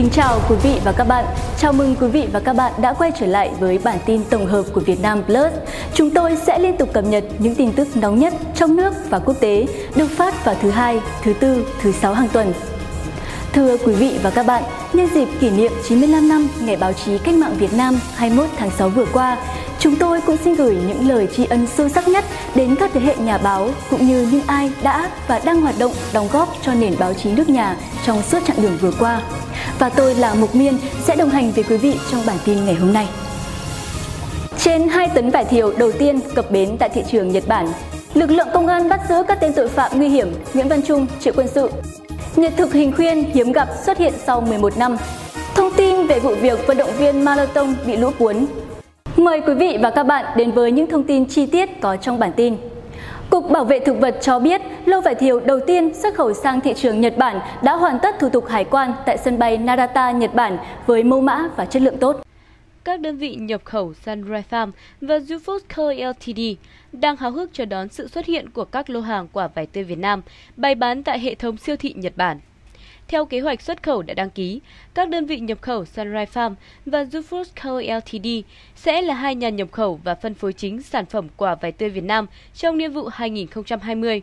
kính chào quý vị và các bạn. Chào mừng quý vị và các bạn đã quay trở lại với bản tin tổng hợp của Việt Nam Plus. Chúng tôi sẽ liên tục cập nhật những tin tức nóng nhất trong nước và quốc tế được phát vào thứ hai, thứ tư, thứ sáu hàng tuần. Thưa quý vị và các bạn, nhân dịp kỷ niệm 95 năm Ngày báo chí cách mạng Việt Nam 21 tháng 6 vừa qua, chúng tôi cũng xin gửi những lời tri ân sâu sắc nhất đến các thế hệ nhà báo cũng như những ai đã và đang hoạt động đóng góp cho nền báo chí nước nhà trong suốt chặng đường vừa qua. Và tôi là Mục Miên sẽ đồng hành với quý vị trong bản tin ngày hôm nay. Trên 2 tấn vải thiều đầu tiên cập bến tại thị trường Nhật Bản, lực lượng công an bắt giữ các tên tội phạm nguy hiểm Nguyễn Văn Trung, Triệu Quân sự. Nhật thực hình khuyên hiếm gặp xuất hiện sau 11 năm. Thông tin về vụ việc vận động viên marathon bị lũ cuốn. Mời quý vị và các bạn đến với những thông tin chi tiết có trong bản tin. Cục Bảo vệ Thực vật cho biết lô vải thiều đầu tiên xuất khẩu sang thị trường Nhật Bản đã hoàn tất thủ tục hải quan tại sân bay Narita, Nhật Bản với mẫu mã và chất lượng tốt. Các đơn vị nhập khẩu Sunrise Farm và Jufood Co. Ltd đang háo hức chờ đón sự xuất hiện của các lô hàng quả vải tươi Việt Nam bày bán tại hệ thống siêu thị Nhật Bản. Theo kế hoạch xuất khẩu đã đăng ký, các đơn vị nhập khẩu Sunrise Farm và Jufood Co. Ltd sẽ là hai nhà nhập khẩu và phân phối chính sản phẩm quả vải tươi Việt Nam trong niên vụ 2020.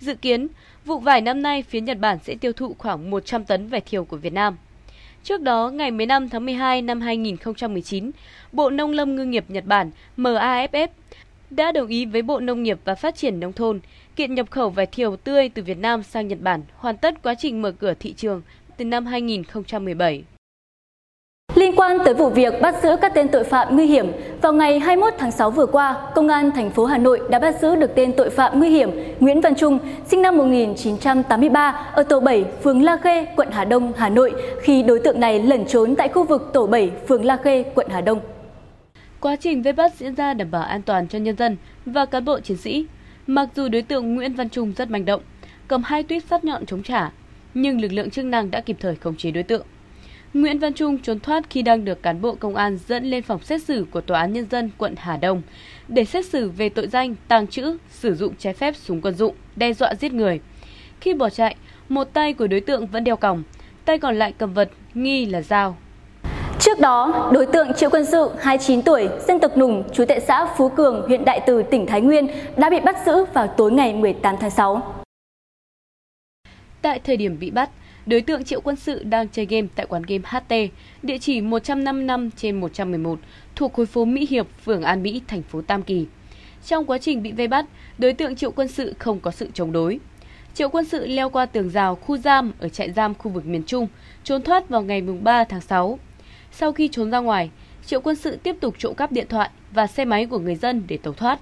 Dự kiến, vụ vải năm nay phía Nhật Bản sẽ tiêu thụ khoảng 100 tấn vải thiều của Việt Nam. Trước đó, ngày 15 tháng 12 năm 2019, Bộ Nông lâm Ngư nghiệp Nhật Bản MAFF đã đồng ý với Bộ Nông nghiệp và Phát triển Nông thôn kiện nhập khẩu vải thiều tươi từ Việt Nam sang Nhật Bản hoàn tất quá trình mở cửa thị trường từ năm 2017. Liên quan tới vụ việc bắt giữ các tên tội phạm nguy hiểm, vào ngày 21 tháng 6 vừa qua, Công an thành phố Hà Nội đã bắt giữ được tên tội phạm nguy hiểm Nguyễn Văn Trung, sinh năm 1983, ở tổ 7, phường La Khê, quận Hà Đông, Hà Nội, khi đối tượng này lẩn trốn tại khu vực tổ 7, phường La Khê, quận Hà Đông. Quá trình vây bắt diễn ra đảm bảo an toàn cho nhân dân và cán bộ chiến sĩ. Mặc dù đối tượng Nguyễn Văn Trung rất manh động, cầm hai tuyết sắt nhọn chống trả, nhưng lực lượng chức năng đã kịp thời khống chế đối tượng. Nguyễn Văn Trung trốn thoát khi đang được cán bộ công an dẫn lên phòng xét xử của Tòa án Nhân dân quận Hà Đông để xét xử về tội danh tàng trữ, sử dụng trái phép súng quân dụng, đe dọa giết người. Khi bỏ chạy, một tay của đối tượng vẫn đeo còng, tay còn lại cầm vật nghi là dao. Trước đó, đối tượng Triệu Quân Sự, 29 tuổi, dân tộc Nùng, trú tại xã Phú Cường, huyện Đại Từ, tỉnh Thái Nguyên đã bị bắt giữ vào tối ngày 18 tháng 6. Tại thời điểm bị bắt, đối tượng Triệu Quân Sự đang chơi game tại quán game HT, địa chỉ 155 trên 111, thuộc khối phố Mỹ Hiệp, phường An Mỹ, thành phố Tam Kỳ. Trong quá trình bị vây bắt, đối tượng Triệu Quân Sự không có sự chống đối. Triệu Quân Sự leo qua tường rào khu giam ở trại giam khu vực miền Trung, trốn thoát vào ngày 3 tháng 6. Sau khi trốn ra ngoài, Triệu Quân Sự tiếp tục trộm cắp điện thoại và xe máy của người dân để tẩu thoát.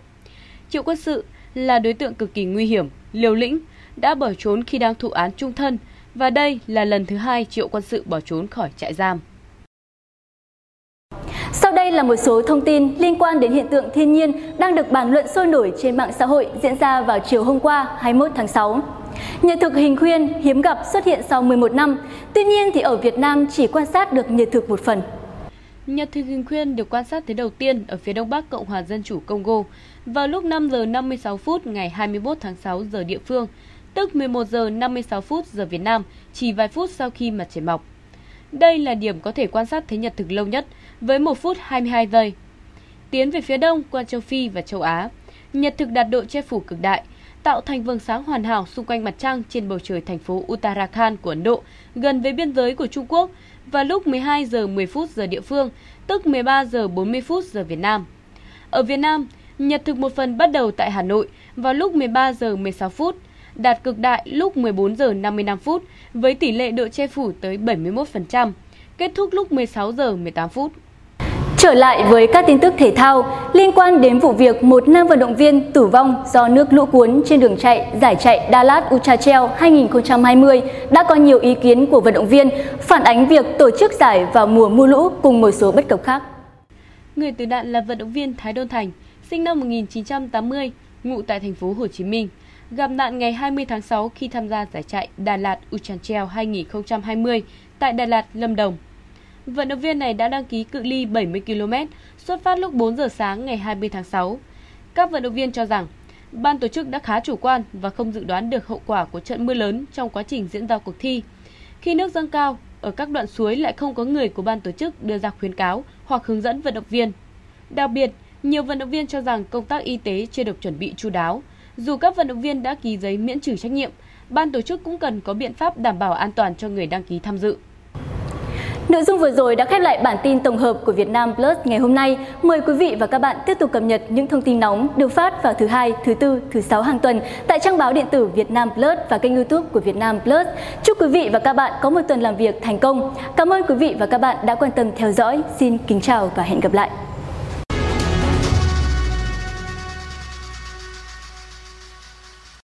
Triệu Quân Sự là đối tượng cực kỳ nguy hiểm, liều lĩnh, đã bỏ trốn khi đang thụ án trung thân và đây là lần thứ hai Triệu Quân Sự bỏ trốn khỏi trại giam. Sau đây là một số thông tin liên quan đến hiện tượng thiên nhiên đang được bàn luận sôi nổi trên mạng xã hội diễn ra vào chiều hôm qua 21 tháng 6. Nhật thực hình khuyên hiếm gặp xuất hiện sau 11 năm, tuy nhiên thì ở Việt Nam chỉ quan sát được nhật thực một phần. Nhật thực hình khuyên được quan sát thấy đầu tiên ở phía đông bắc Cộng hòa Dân chủ Congo vào lúc 5 giờ 56 phút ngày 21 tháng 6 giờ địa phương, tức 11 giờ 56 phút giờ Việt Nam, chỉ vài phút sau khi mặt trời mọc. Đây là điểm có thể quan sát thấy nhật thực lâu nhất, với 1 phút 22 giây. Tiến về phía đông qua châu Phi và châu Á, nhật thực đạt độ che phủ cực đại, tạo thành vầng sáng hoàn hảo xung quanh mặt trăng trên bầu trời thành phố Uttarakhand của Ấn Độ, gần với biên giới của Trung Quốc, vào lúc 12 giờ 10 phút giờ địa phương, tức 13 giờ 40 phút giờ Việt Nam. Ở Việt Nam, nhật thực một phần bắt đầu tại Hà Nội vào lúc 13 giờ 16 phút, đạt cực đại lúc 14 giờ 55 phút với tỷ lệ độ che phủ tới 71%, kết thúc lúc 16 giờ 18 phút. Trở lại với các tin tức thể thao liên quan đến vụ việc một nam vận động viên tử vong do nước lũ cuốn trên đường chạy giải chạy Dallas Uchachel 2020 đã có nhiều ý kiến của vận động viên phản ánh việc tổ chức giải vào mùa mưa lũ cùng một số bất cập khác. Người tử nạn là vận động viên Thái Đôn Thành, sinh năm 1980, ngụ tại thành phố Hồ Chí Minh, gặp nạn ngày 20 tháng 6 khi tham gia giải chạy Đà Lạt Uchanchel 2020 tại Đà Lạt, Lâm Đồng. Vận động viên này đã đăng ký cự ly 70 km, xuất phát lúc 4 giờ sáng ngày 20 tháng 6. Các vận động viên cho rằng, ban tổ chức đã khá chủ quan và không dự đoán được hậu quả của trận mưa lớn trong quá trình diễn ra cuộc thi. Khi nước dâng cao, ở các đoạn suối lại không có người của ban tổ chức đưa ra khuyến cáo hoặc hướng dẫn vận động viên. Đặc biệt, nhiều vận động viên cho rằng công tác y tế chưa được chuẩn bị chu đáo. Dù các vận động viên đã ký giấy miễn trừ trách nhiệm, ban tổ chức cũng cần có biện pháp đảm bảo an toàn cho người đăng ký tham dự. Nội dung vừa rồi đã khép lại bản tin tổng hợp của Việt Nam Plus ngày hôm nay. Mời quý vị và các bạn tiếp tục cập nhật những thông tin nóng được phát vào thứ hai, thứ tư, thứ sáu hàng tuần tại trang báo điện tử Việt Nam Plus và kênh YouTube của Việt Nam Plus. Chúc quý vị và các bạn có một tuần làm việc thành công. Cảm ơn quý vị và các bạn đã quan tâm theo dõi. Xin kính chào và hẹn gặp lại.